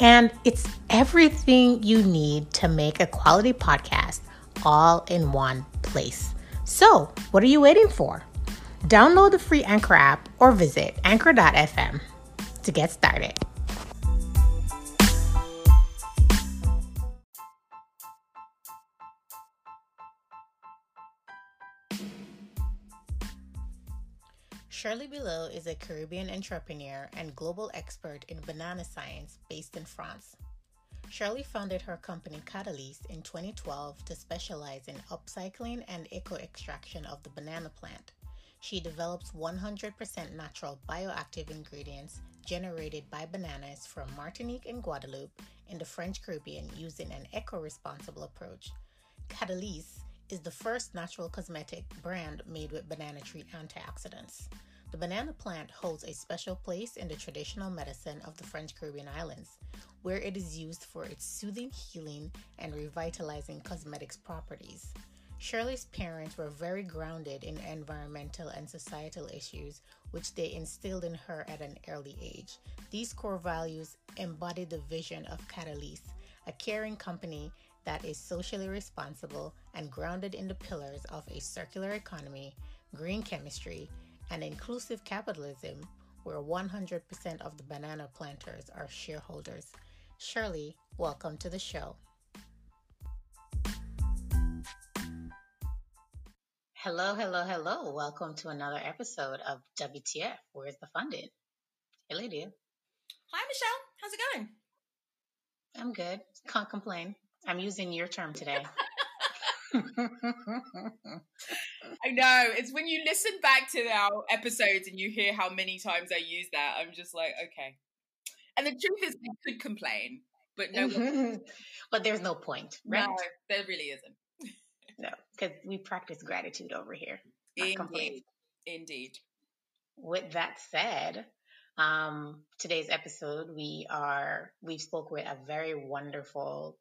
and it's everything you need to make a quality podcast all in one place. So, what are you waiting for? Download the free Anchor app or visit anchor.fm to get started. Shirley Billot is a Caribbean entrepreneur and global expert in banana science based in France. Shirley founded her company Kadalys in 2012 to specialize in upcycling and eco extraction of the banana plant. She develops 100% natural bioactive ingredients generated by bananas from Martinique and Guadeloupe in the French Caribbean using an eco responsible approach. Kadalys is the first natural cosmetic brand made with banana tree antioxidants. The banana plant holds a special place in the traditional medicine of the French Caribbean islands, where it is used for its soothing, healing, and revitalizing cosmetics properties. Shirley's parents were very grounded in environmental and societal issues, which they instilled in her at an early age. These core values embody the vision of Kadalys, a caring company that is socially responsible and grounded in the pillars of a circular economy, green chemistry, and inclusive capitalism, where 100% of the banana planters are shareholders. Shirley, welcome to the show. Hello, hello, hello. Welcome to another episode of WTF. Where's the funding? Hey, Lydia. Hi, Michelle. How's it going? I'm good. Can't complain. I'm using your term today. I know. It's when you listen back to our episodes and you hear how many times I use that, I'm just like, okay. And the truth is, we could complain, but no. but there's no point, right? No, there really isn't. no, because we practice gratitude over here. Indeed. Indeed. With that said, um, today's episode, we are we've spoke with a very wonderful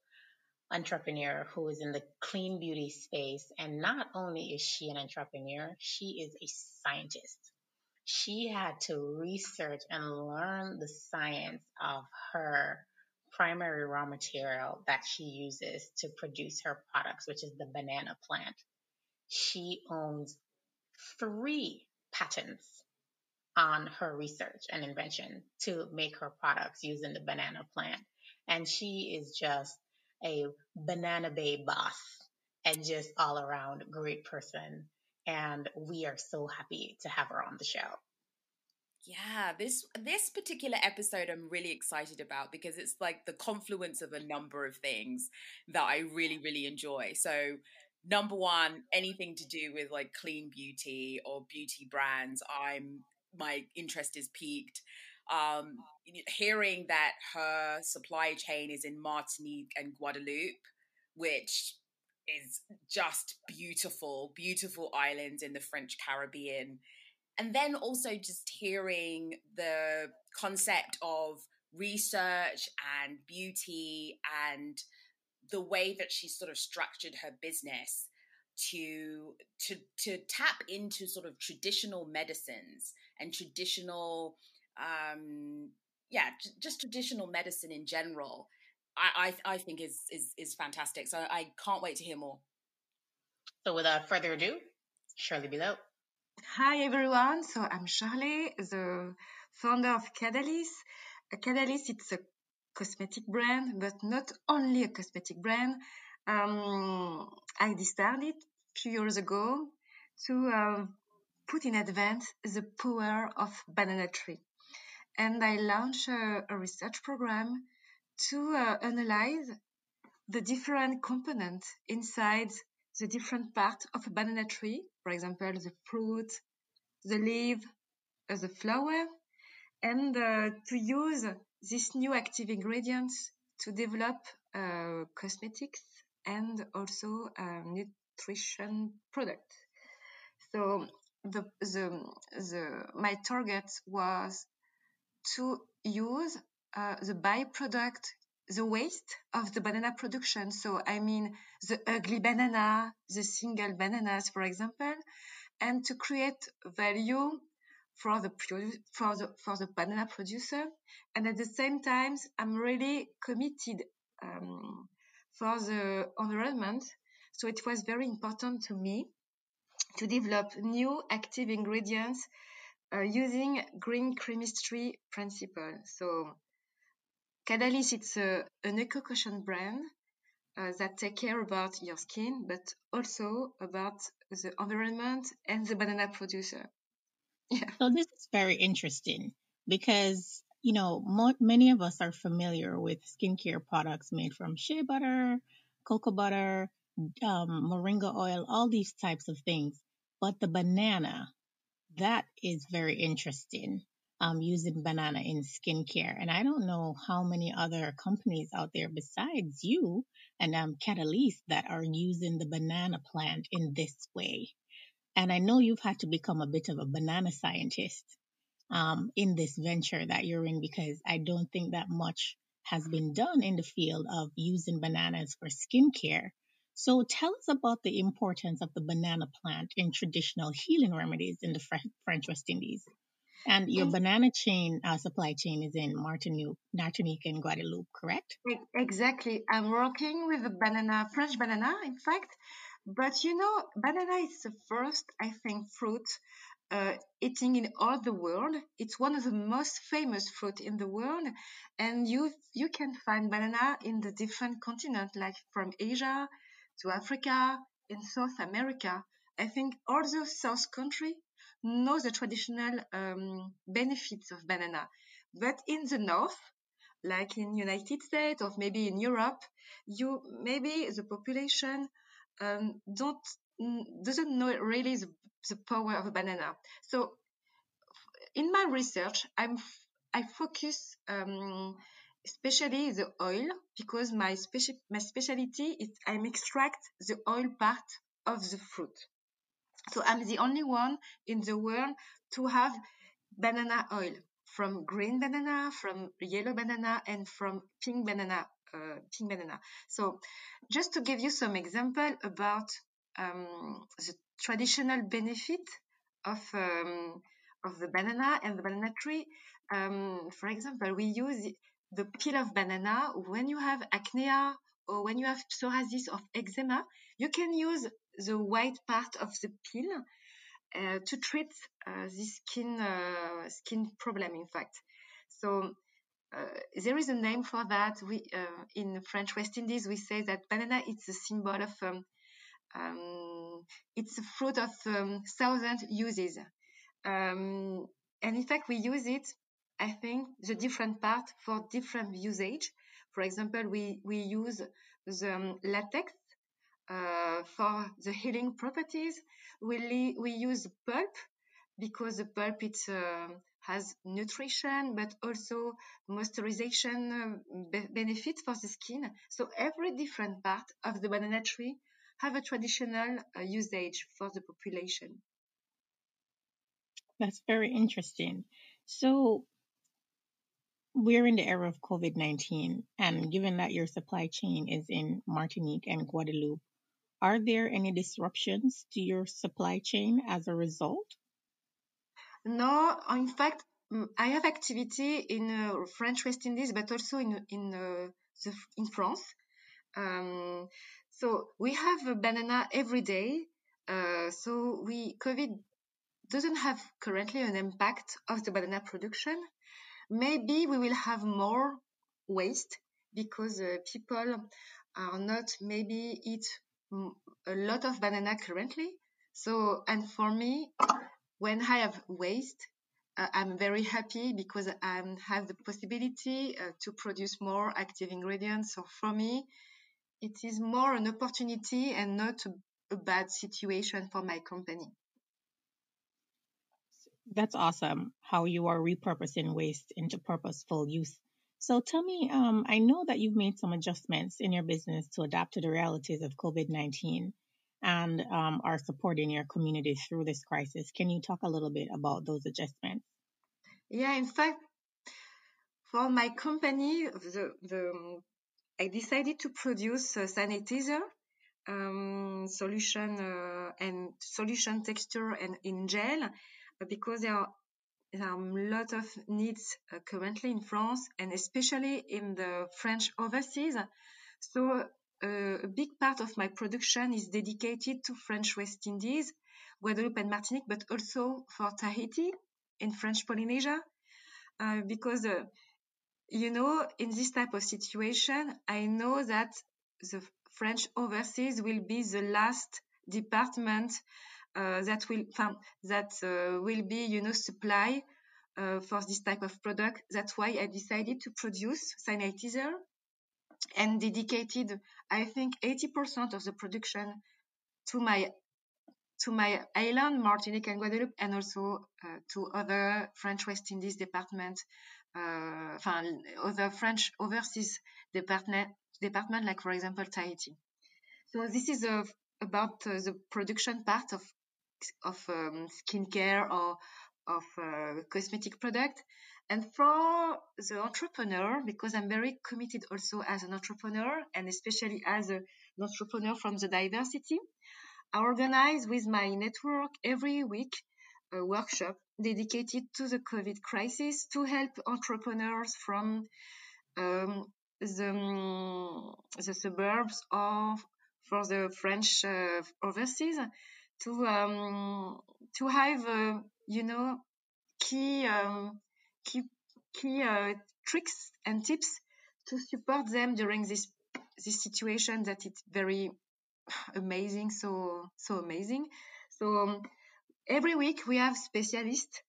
entrepreneur who is in the clean beauty space. And not only is she an entrepreneur, she is a scientist. She had to research and learn the science of her primary raw material that she uses to produce her products, which is the banana plant. She owns three patents on her research and invention to make her products using the banana plant. And she is just a banana bay boss and just all around great person. And we are so happy to have her on the show. Yeah, this this particular episode I'm really excited about because it's like the confluence of a number of things that I really really enjoy. So, number 1, anything to do with like clean beauty or beauty brands, I'm my interest is piqued um, hearing that her supply chain is in Martinique and Guadeloupe, which is just beautiful, beautiful islands in the French Caribbean. And then also just hearing the concept of research and beauty and the way that she sort of structured her business to to to tap into sort of traditional medicines and traditional um, yeah, j- just traditional medicine in general, I, I, I think is, is is fantastic. So I can't wait to hear more. So without further ado, Shirley Billot. Hi everyone. So I'm Shirley, the founder of Kadalys. Kadalys it's a cosmetic brand, but not only a cosmetic brand. Um, I started a few years ago to um, put in advance the power of banana tree and I launched a, a research program to uh, analyze the different components inside the different parts of a banana tree, for example, the fruit, the leaf, uh, the flower, and uh, to use these new active ingredients to develop uh, cosmetics and also uh, nutrition products. So the, the, the, my target was to use uh, the byproduct, the waste of the banana production. So I mean the ugly banana, the single bananas, for example, and to create value for the for the for the banana producer. And at the same time, I'm really committed um, for the environment. So it was very important to me to develop new active ingredients using green chemistry principle. So Kadalys, it's a, an eco-caution brand uh, that take care about your skin, but also about the environment and the banana producer. Yeah. So this is very interesting because you know mo- many of us are familiar with skincare products made from shea butter, cocoa butter, um, moringa oil, all these types of things. But the banana, that is very interesting. Um, using banana in skincare, and I don't know how many other companies out there besides you and um, Kadalys that are using the banana plant in this way. And I know you've had to become a bit of a banana scientist um, in this venture that you're in because I don't think that much has been done in the field of using bananas for skincare. So tell us about the importance of the banana plant in traditional healing remedies in the French West Indies. And your banana chain uh, supply chain is in Martinique, Martinique and Guadeloupe, correct? Exactly. I'm working with a banana, French banana, in fact. But you know, banana is the first, I think, fruit uh, eating in all the world. It's one of the most famous fruit in the world, and you you can find banana in the different continents, like from Asia to Africa, in South America. I think all the South country know the traditional um, benefits of banana, but in the North, like in United States or maybe in Europe, you maybe the population um, don't doesn't know really the the power of a banana. So in my research, I'm I focus um, especially the oil because my special my specialty is I'm extract the oil part of the fruit. So I'm the only one in the world to have banana oil from green banana, from yellow banana, and from pink banana. Uh, pink banana. So, just to give you some example about um, the traditional benefit of um, of the banana and the banana tree. Um, for example, we use the peel of banana when you have acne or when you have psoriasis or eczema. You can use the white part of the peel uh, to treat uh, this skin uh, skin problem. In fact, so. Uh, there is a name for that. We uh, in French West Indies we say that banana is a symbol of um, um, it's a fruit of um, thousand uses. Um, and in fact, we use it, I think, the different part for different usage. For example, we, we use the um, latex uh, for the healing properties. We, we use pulp because the pulp it uh, has nutrition but also moisturization uh, be- benefit for the skin. So every different part of the banana tree have a traditional uh, usage for the population. That's very interesting. So, we're in the era of COVID 19, and given that your supply chain is in Martinique and Guadeloupe, are there any disruptions to your supply chain as a result? No, in fact, I have activity in uh, French West Indies, but also in in uh, the, in France. Um, so we have a banana every day. Uh, so we COVID doesn't have currently an impact of the banana production. Maybe we will have more waste because uh, people are not maybe eat a lot of banana currently. So and for me, when I have waste, uh, I'm very happy because I have the possibility uh, to produce more active ingredients. So for me, it is more an opportunity and not a, a bad situation for my company. That's awesome how you are repurposing waste into purposeful use So tell me, um, I know that you've made some adjustments in your business to adapt to the realities of COVID 19 and um, are supporting your community through this crisis. Can you talk a little bit about those adjustments? Yeah, in fact, for my company, the, the I decided to produce a sanitizer um, solution uh, and solution texture and in gel because there are, there are a lot of needs uh, currently in France and especially in the French overseas. So uh, a big part of my production is dedicated to French West Indies, Guadeloupe and Martinique, but also for Tahiti in French Polynesia, uh, because uh, you know in this type of situation, I know that the French overseas will be the last department that will that uh, will be you know supply uh, for this type of product. That's why I decided to produce sanitizer and dedicated I think 80% of the production to my to my island, Martinique and Guadeloupe, and also uh, to other French West Indies department, uh, other French overseas department, department like for example Tahiti. So this is about uh, the production part of of um, skincare or of uh, cosmetic product. And for the entrepreneur, because I'm very committed also as an entrepreneur and especially as a, an entrepreneur from the diversity, I organize with my network every week a workshop dedicated to the COVID crisis to help entrepreneurs from um, the, the suburbs or for the French uh, overseas to um, to have uh, you know key um, key key uh, tricks and tips to support them during this this situation that it's very amazing so so amazing. So um, every week we have specialists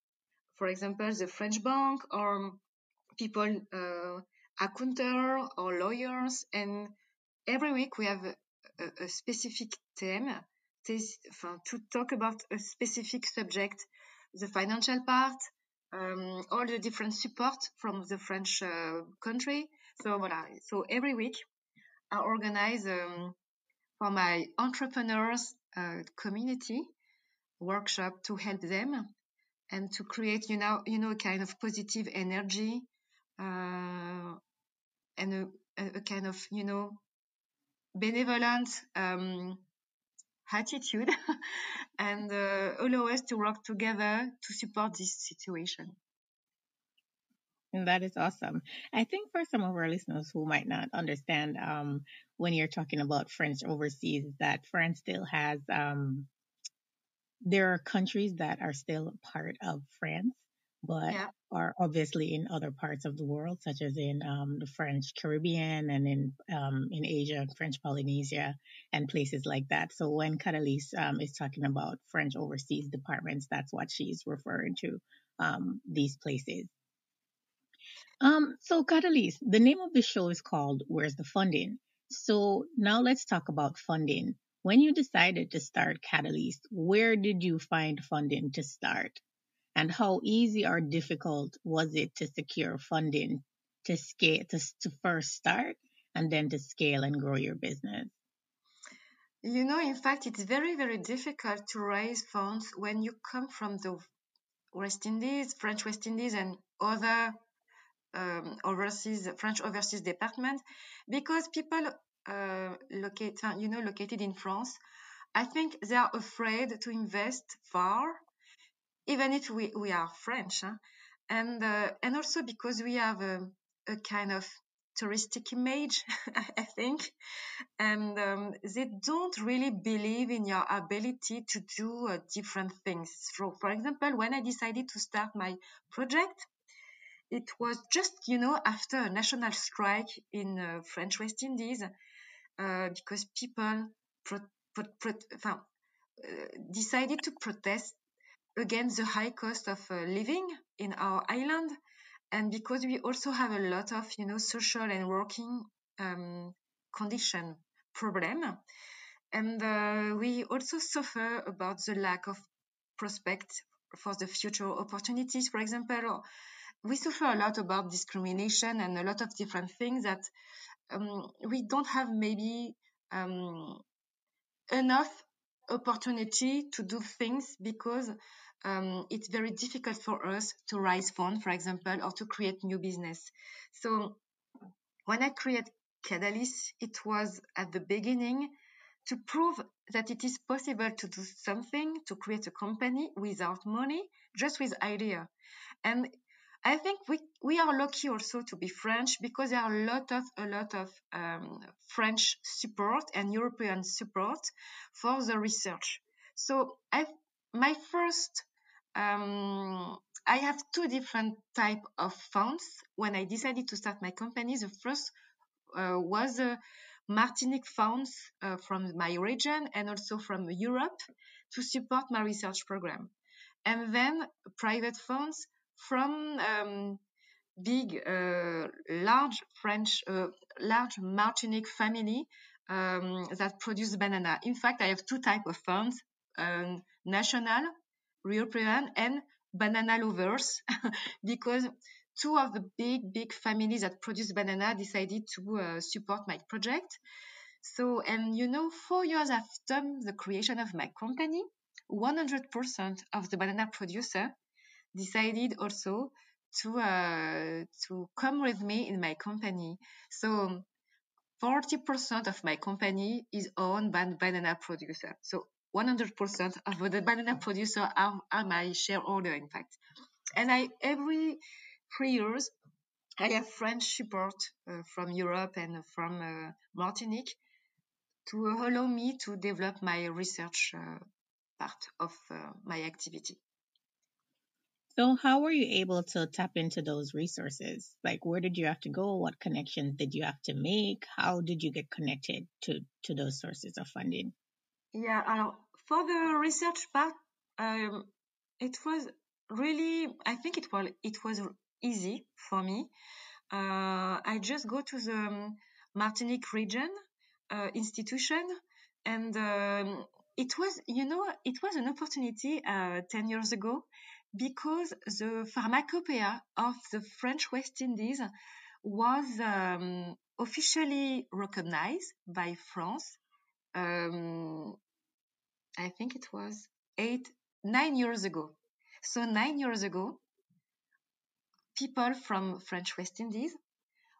for example the french bank or people uh, accountant or lawyers and every week we have a, a specific theme to talk about a specific subject the financial part um, all the different support from the French uh, country. So voilà. So every week, I organize um, for my entrepreneurs uh, community workshop to help them and to create, you know, you know, a kind of positive energy uh, and a, a, kind of, you know, benevolent um, attitude and uh, allow us to work together to support this situation. And that is awesome. I think for some of our listeners who might not understand um, when you're talking about French overseas, that France still has, um, there are countries that are still part of France, but yeah. are obviously in other parts of the world, such as in um, the French Caribbean and in um, in Asia, French Polynesia, and places like that. So when Kadalys um, is talking about French overseas departments, that's what she's referring to um, these places. Um, so Kadalys, the name of the show is called "Where's the Funding." So now let's talk about funding. When you decided to start Kadalys, where did you find funding to start? And how easy or difficult was it to secure funding to scale to, to first start and then to scale and grow your business? You know in fact it's very very difficult to raise funds when you come from the west indies french west indies and other um, overseas french overseas department because people uh, locate, you know located in france i think they are afraid to invest far even if we, we are French, huh? and uh, and also because we have a, a kind of touristic image, I think, and um, they don't really believe in your ability to do uh, different things. So, for example, when I decided to start my project, it was just you know after a national strike in uh, French West Indies, uh, because people pro- pro- pro- uh, decided to protest against the high cost of uh, living in our island. And because we also have a lot of you know social and working um, condition problem. And uh, we also suffer about the lack of prospect for the future opportunities. For example we suffer a lot about discrimination and a lot of different things that um, we don't have maybe um, enough opportunity to do things because um, it's very difficult for us to raise funds, for example, or to create new business. So when I create Kadalys, it was at the beginning to prove that it is possible to do something, to create a company without money, just with idea. And I think we, we are lucky also to be French because there are a lot of a lot of um, French support and European support for the research. So I my first um, I have two different type of funds when I decided to start my company. The first uh, was a Martinique funds uh, from my region and also from Europe to support my research program, and then private funds from um, big, uh, large French, uh, large Martinique family um, that produce banana. In fact, I have two type of funds: um, national, European, and banana lovers, because two of the big, big families that produce banana decided to uh, support my project. So, and you know, four years after the creation of my company, 100% of the banana producer decided also to uh, to come with me in my company. So 40% of my company is owned by banana producer. So 100% of the banana producer are, are my shareholder, in fact. And I every three years I have French support uh, from Europe and from uh, Martinique to allow me to develop my research uh, part of uh, my activity. So, how were you able to tap into those resources? Like, where did you have to go? What connections did you have to make? How did you get connected to, to those sources of funding? Yeah, uh, for the research part, um, it was really, I think it was, it was easy for me. Uh, I just go to the um, Martinique region uh, institution and um, it was, you know, it was an opportunity uh, 10 years ago because the pharmacopoeia of the French West Indies was um, officially recognized by France. Um, I think it was eight, nine years ago. So nine years ago, people from French West Indies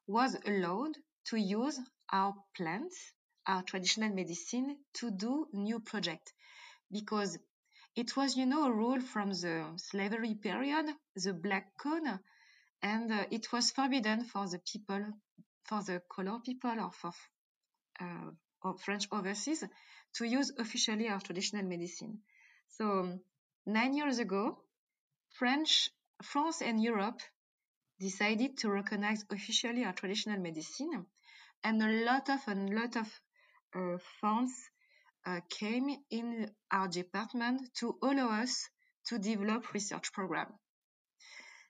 was allowed to use our plants, our traditional medicine to do new project because it was, you know, a rule from the slavery period, the black code, and uh, it was forbidden for the people, for the color people or for uh, or French overseas to use officially our traditional medicine. So nine years ago, French, France and Europe decided to recognize officially our traditional medicine, and a lot of a lot of uh, funds uh, came in our department to allow us to develop research program.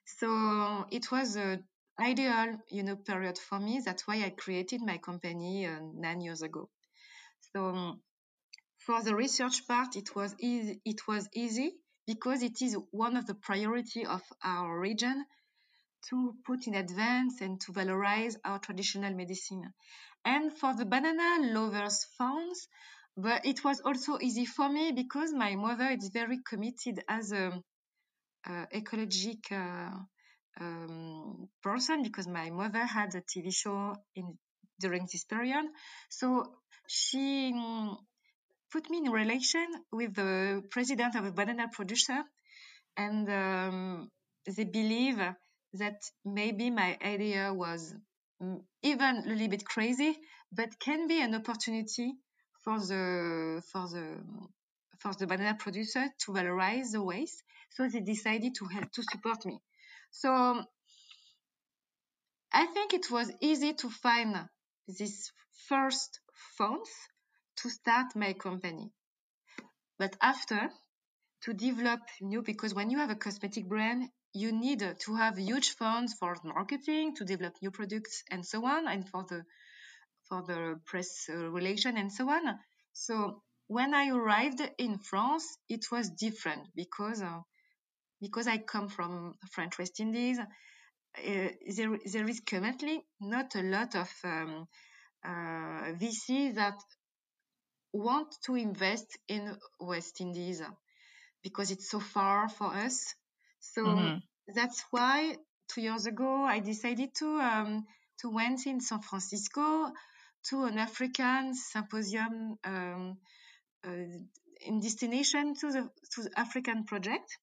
So it was an ideal, you know, period for me. That's why I created my company uh, nine years ago. So um, for the research part, it was easy. It was easy because it is one of the priority of our region to put in advance and to valorize our traditional medicine. And for the banana lovers funds, but it was also easy for me because my mother is very committed as a, ecologic uh, um, person because my mother had a TV show in during this period. So she um, put me in relation with the president of a banana producer, and um, they believe that maybe my idea was mm, even a little bit crazy, but can be an opportunity for the for the for the banana producer to valorize the waste. So they decided to help to support me. So I think it was easy to find this first funds to start my company. But after to develop new because when you have a cosmetic brand, you need to have huge funds for marketing, to develop new products and so on, and for the for the press uh, relation and so on. So when I arrived in France, it was different because uh, because I come from French West Indies. uh, there, there is currently not a lot of um, uh, VCs that want to invest in West Indies because it's so far for us. So mm-hmm. that's why two years ago I decided to um, to went in San Francisco to an African symposium um, uh, in destination to the to the African project.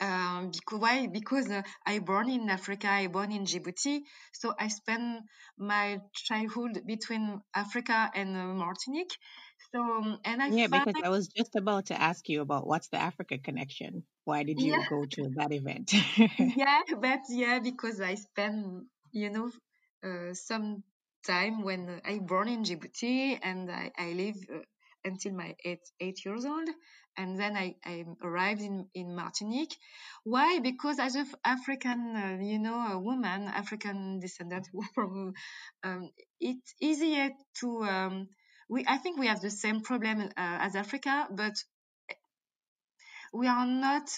Um, because why? Because uh, I born in Africa, I born in Djibouti, so I spent my childhood between Africa and uh, Martinique. So um, and I yeah, because I was just about to ask you about what's the Africa connection. Why did you yeah. go to that event? yeah, but yeah, because I spent you know uh, some time when I born in Djibouti and I, I live uh, until my eight eight years old and then I, I arrived in, in Martinique. Why? Because as an African, uh, you know, a woman, African descendant from, um, it's easier to, um, we, I think we have the same problem uh, as Africa, but we are not,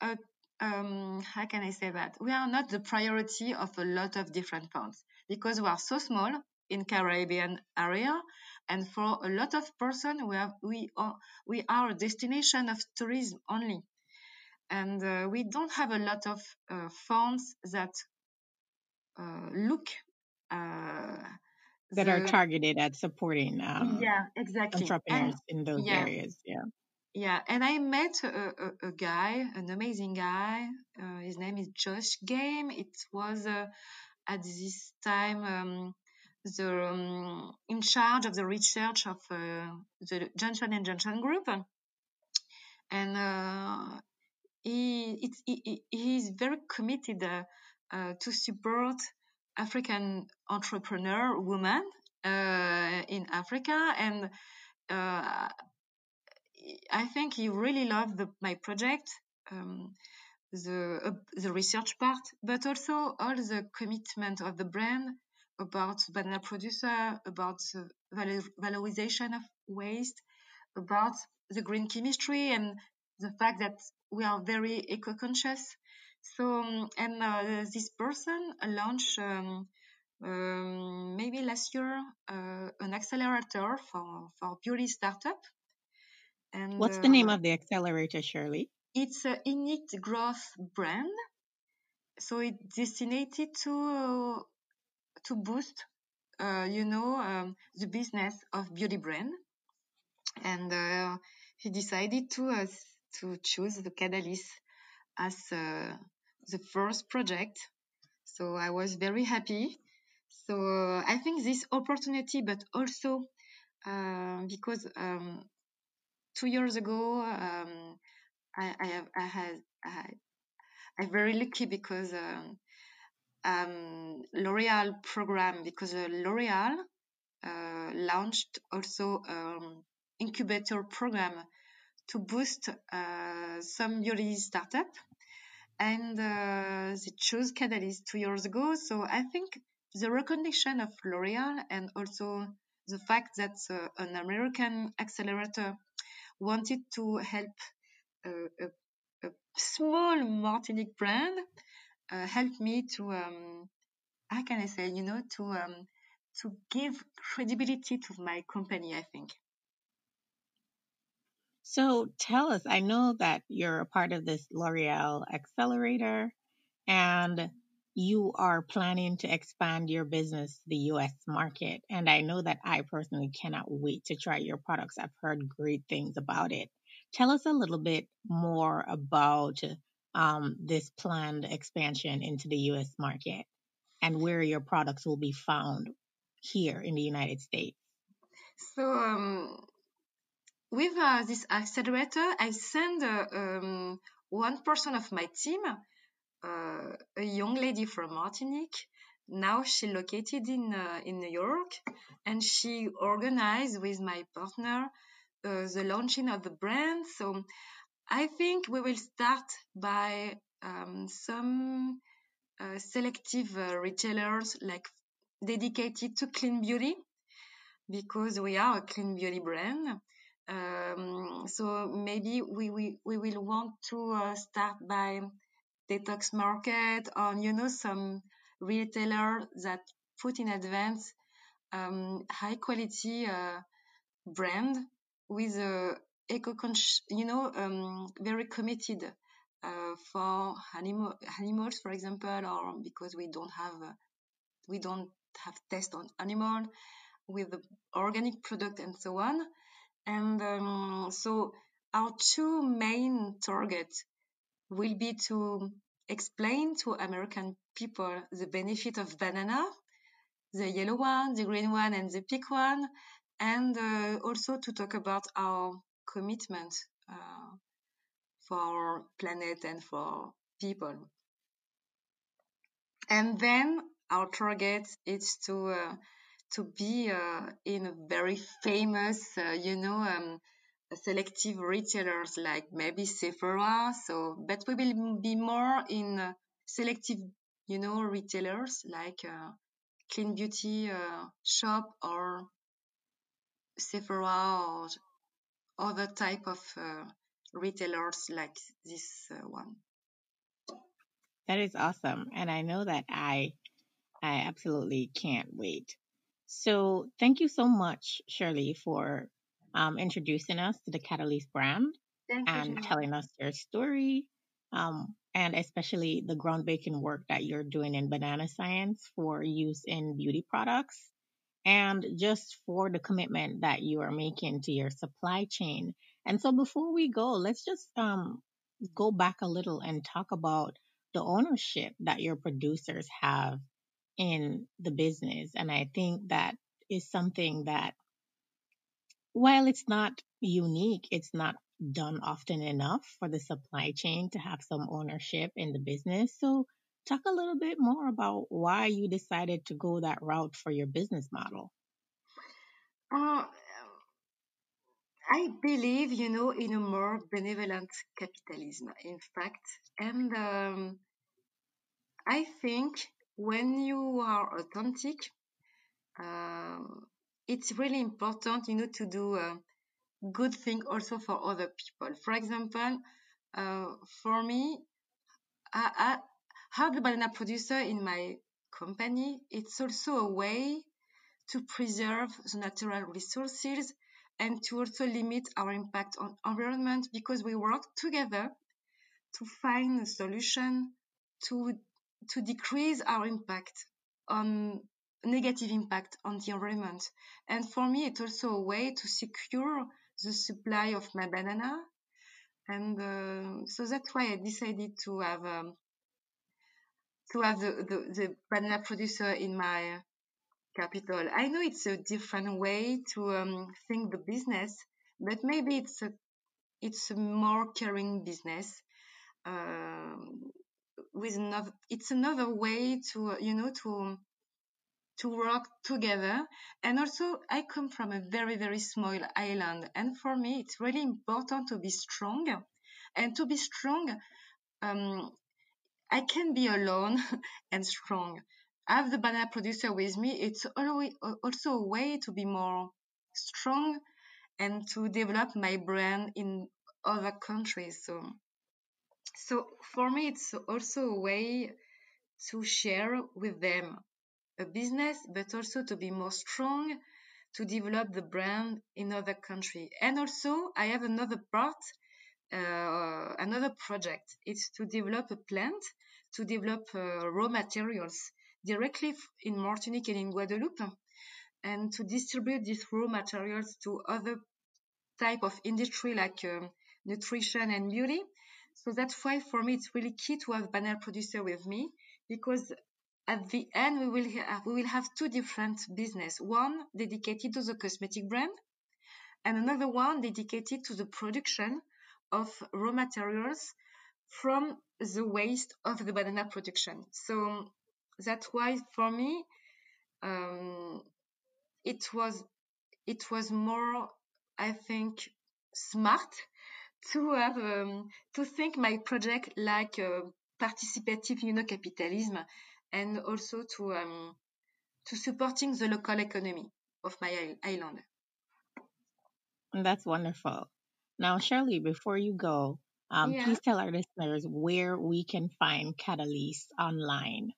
a, um, how can I say that? We are not the priority of a lot of different funds because we are so small in Caribbean area and for a lot of person we have we are we are a destination of tourism only. And uh, we don't have a lot of uh, funds that uh, look uh, that the, are targeted at supporting um, yeah exactly. Entrepreneurs and, in those yeah, areas yeah. Yeah and i met a, a, a guy an amazing guy uh, his name is josh game. It was uh, at this time um, the um, in charge of the research of uh, the Johnson and Johnson group, and uh, he, he, he is very committed uh, uh, to support African entrepreneur women uh, in Africa, and uh, I think he really loved the, my project. Um, the the research part, but also all the commitment of the brand about banana producer, about the valorization of waste, about the green chemistry and the fact that we are very eco-conscious. So, and uh, this person launched um, um, maybe last year uh, an accelerator for, for beauty startup. And what's the name uh, of the accelerator, Shirley? It's a Innate Growth brand. So it's destined to to boost, uh, you know, um, the business of beauty brand. And uh, he decided to uh, to choose the Kadalys as the first project. So I was very happy. So I think this opportunity, but also because um, two years ago um, I, I, have I had I, I'm very lucky because um, um, L'Oreal program because uh, L'Oreal uh, launched also um, incubator program to boost uh, some beauty startup and uh, they chose Kadalys two years ago. So I think the recognition of L'Oreal and also the fact that uh, an American accelerator wanted to help uh, a, a, small Martinique brand uh, helped me to um, how can I say you know to um, to give credibility to my company. I think. So tell us, I know that you're a part of this L'Oreal Accelerator and you are planning to expand your business to the US market. And I know that I personally cannot wait to try your products. I've heard great things about it. Tell us a little bit more about um, this planned expansion into the US market and where your products will be found here in the United States? So, um, with uh, this accelerator, I send uh, um, one person of my team, uh, a young lady from Martinique. Now she located in uh, in New York, and she organized with my partner uh, the launching of the brand. So I think we will start by um, some uh, selective uh, retailers like dedicated to clean beauty because we are a clean beauty brand. Um, so maybe we, we, we will want to uh, start by detox market or you know some retailer that put in advance um, high quality uh, brand with a eco you know um, very committed uh, for animal animals for example or because we don't have uh, we don't have test on animal with the organic product and so on. And um, so our two main targets will be to explain to American people the benefit of banana, the yellow one, the green one, and the pink one, and uh, also to talk about our commitment uh, for planet and for people. And then our target is to uh, to be uh, in a very famous, you know, um, selective retailers like maybe Sephora. So, but we will be more in selective, you know, retailers like uh, Clean Beauty uh, shop or Sephora or other type of uh, retailers like this uh, one. That is awesome, and I know that I, I absolutely can't wait. So, thank you so much, Shirley, for um, introducing us to the Kadalys brand Thank and you, telling us your story, um, and especially the groundbreaking work that you're doing in banana science for use in beauty products, and just for the commitment that you are making to your supply chain. And so, before we go, let's just um, go back a little and talk about the ownership that your producers have in the business. And I think that is something that while it's not unique, it's not done often enough for the supply chain to have some ownership in the business. So, talk a little bit more about why you decided to go that route for your business model. Uh, I believe, you know, in a more benevolent capitalism, in fact. And um, I think when you are authentic, um, it's really important, you know, to do a good thing also for other people. For example, uh, for me, I, Have the banana producer in my company. It's also a way to preserve the natural resources and to also limit our impact on environment because we work together to find a solution to to decrease our impact on negative impact on the environment. And for me, it's also a way to secure the supply of my banana. And uh, so that's why I decided to have um, to have the, the, the, banana producer in my capital. I know it's a different way to um, think the business, but maybe it's a it's a more caring business. Um, with another, it's another way to you know to to work together. And also, I come from a very, very small island. And for me, it's really important to be strong. And to be strong, um, I can be alone and strong. I have the banana producer with me. It's always, also a way to be more strong and to develop my brand in other countries. So, so for me, it's also a way to share with them a business, but also to be more strong, to develop the brand in other country. And also, I have another part, uh, another project. It's to develop a plant, to develop uh, raw materials directly in Martinique and in Guadeloupe, and to distribute these raw materials to other type of industry like um, nutrition and beauty. So that's why for me it's really key to have banana producer with me because at the end we will have, we will have two different business one dedicated to the cosmetic brand and another one dedicated to the production of raw materials from the waste of the banana production so that's why for me um, it was it was more i think smart to have um, to think my project like a participative you know capitalism and also to um, to supporting the local economy of my island. That's wonderful. Now, Shirley, before you go, Um, Yeah. please tell our listeners where we can find Kadalys online.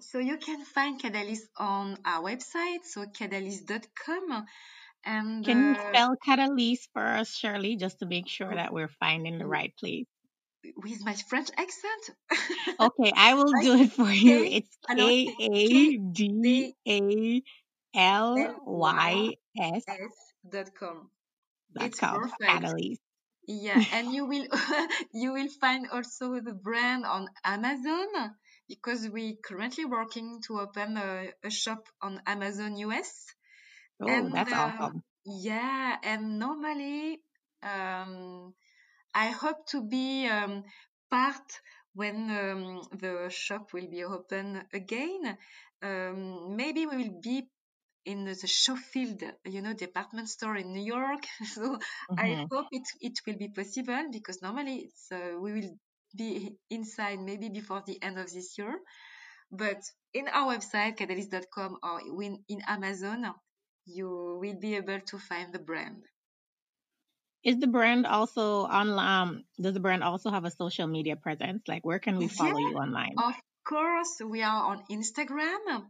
So you can find Kadalys on our website, so kadalys.com. And Can you uh, spell Kadalys for us, Shirley, just to make sure that we're finding the right place? with my French accent, Okay, I will do it for you. It's K A D A L Y S dot com. Dot It's perfect. Yeah, and you will you will find also the brand on Amazon because we currently working to open a, a shop on Amazon US. Oh, And that's um, awesome. yeah, and normally um, I hope to be um, part when um, the shop will be open again. Um, maybe we will be in the Schofield, you know, department store in New York. So I hmm hope it it will be possible because normally it's uh, we will be inside maybe before the end of this year. But in our website, kadalys.com or in, in Amazon, you will be able to find the brand. Is the brand also online? Um, does the brand also have a social media presence? Like, where can we Yeah, follow you online? of course, we are on Instagram.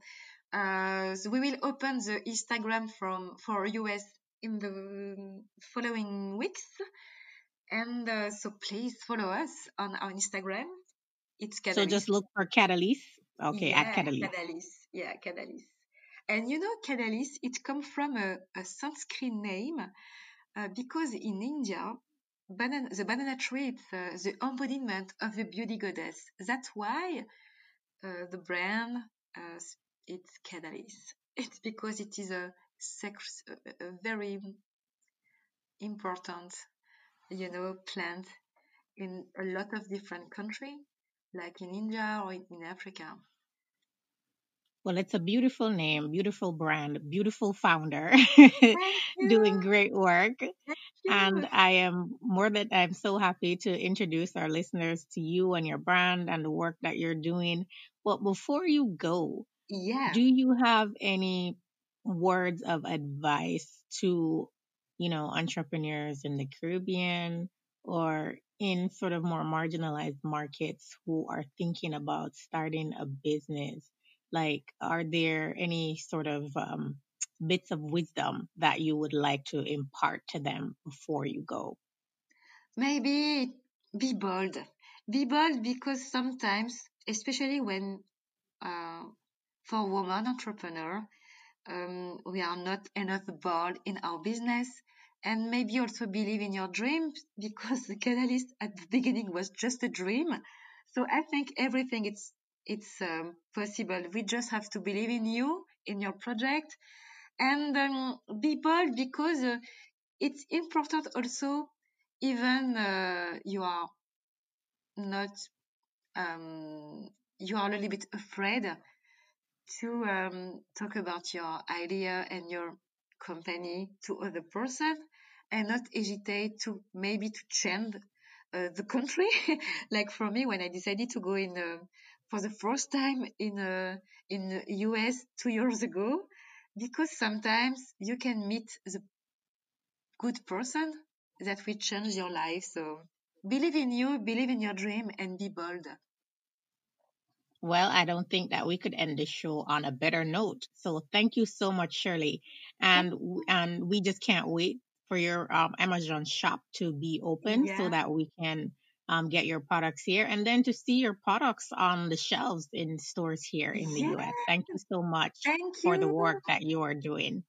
Uh, so we will open the Instagram from for US in the following weeks, and uh, so please follow us on our Instagram. It's So just look for Kadalys. Okay, at Yeah, Kadalys. Kadalys. Yeah, Kadalys. And you know, Kadalys, it comes from a, a Sanskrit name uh, because in India, banana, the banana tree is uh, the embodiment of the beauty goddess. That's why uh, the brand uh, it's Kadalys. It's because it is a, sex, a, a very important, you know, plant in a lot of different countries, like in India or in, in Africa. Well, it's a beautiful name, beautiful brand, beautiful founder, doing great work. And. I am more than I'm so happy to introduce our listeners to you and your brand and the work that you're doing. But before you go, Yeah. do you have any words of advice to, you know, entrepreneurs in the Caribbean or in sort of more marginalized markets who are thinking about starting a business? Like, are there any sort of um, bits of wisdom that you would like to impart to them before you go? Maybe be bold. Be bold because sometimes, especially when uh, for woman entrepreneur, um, we are not enough bold in our business and maybe also believe in your dreams because the Kadalys at the beginning was just a dream. So I think everything it's it's um, possible. We just have to believe in you, in your project, and um, be bold because uh, it's important also even uh, you are not um, you are a little bit afraid to um, talk about your idea and your company to other person and not hesitate to maybe to change uh, the country. Like for me when i decided to go in uh, for the first time in uh, in us two years ago because sometimes you can meet the good person that will change your life. So believe in you believe in your dream and be bold Well, I don't think that we could end the show on a better note. So thank you so much, Shirley. And and we just can't wait for your um, Amazon shop to be open so that we can um, get your products here and then to see your products on the shelves in stores here in the yeah US. Thank you so much thank for the work that you are doing.